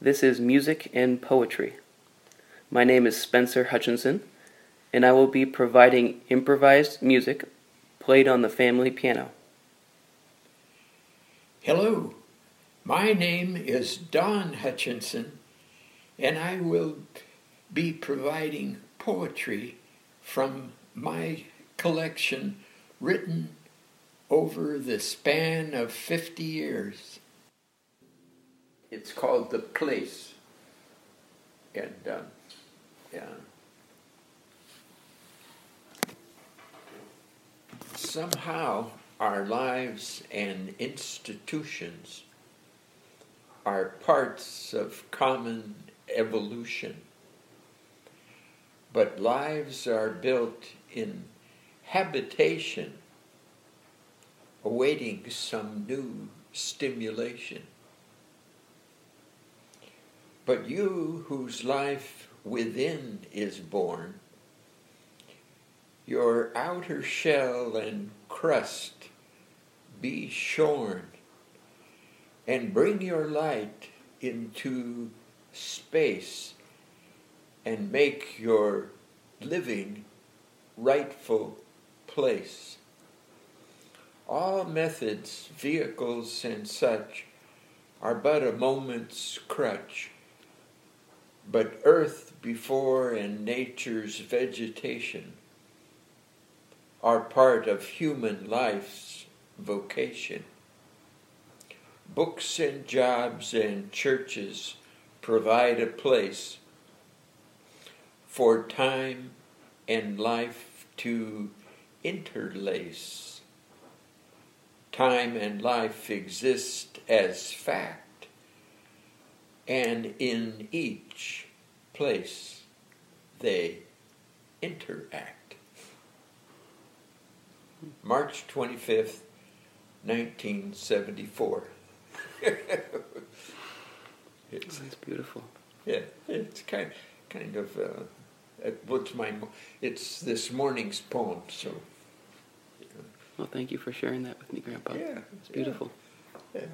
This is Music and Poetry. My name is Spencer Hutchinson, and I will be providing improvised music played on the family piano. Hello, my name is Don Hutchinson, and I will be providing poetry from my collection written over the span of 50 years. It's called The Place. And, um, yeah. Somehow, our lives and institutions are parts of common evolution. But lives are built in habitation, awaiting some new stimulation. But you whose life within is born, your outer shell and crust be shorn, and bring your light into space and make your living rightful place. All methods, vehicles, and such are but a moment's crutch, but earth before and nature's vegetation are part of human life's vocation. Books and jobs and churches provide a place for time and life to interlace. Time and life exist as fact, and in each place they interact. March 25th, 1974. it's, That's beautiful. Yeah, it's kind kind of uh, what's my it's this morning's poem. So. Well, thank you for sharing that with me, Grandpa. Yeah, it's beautiful. Yeah. yeah.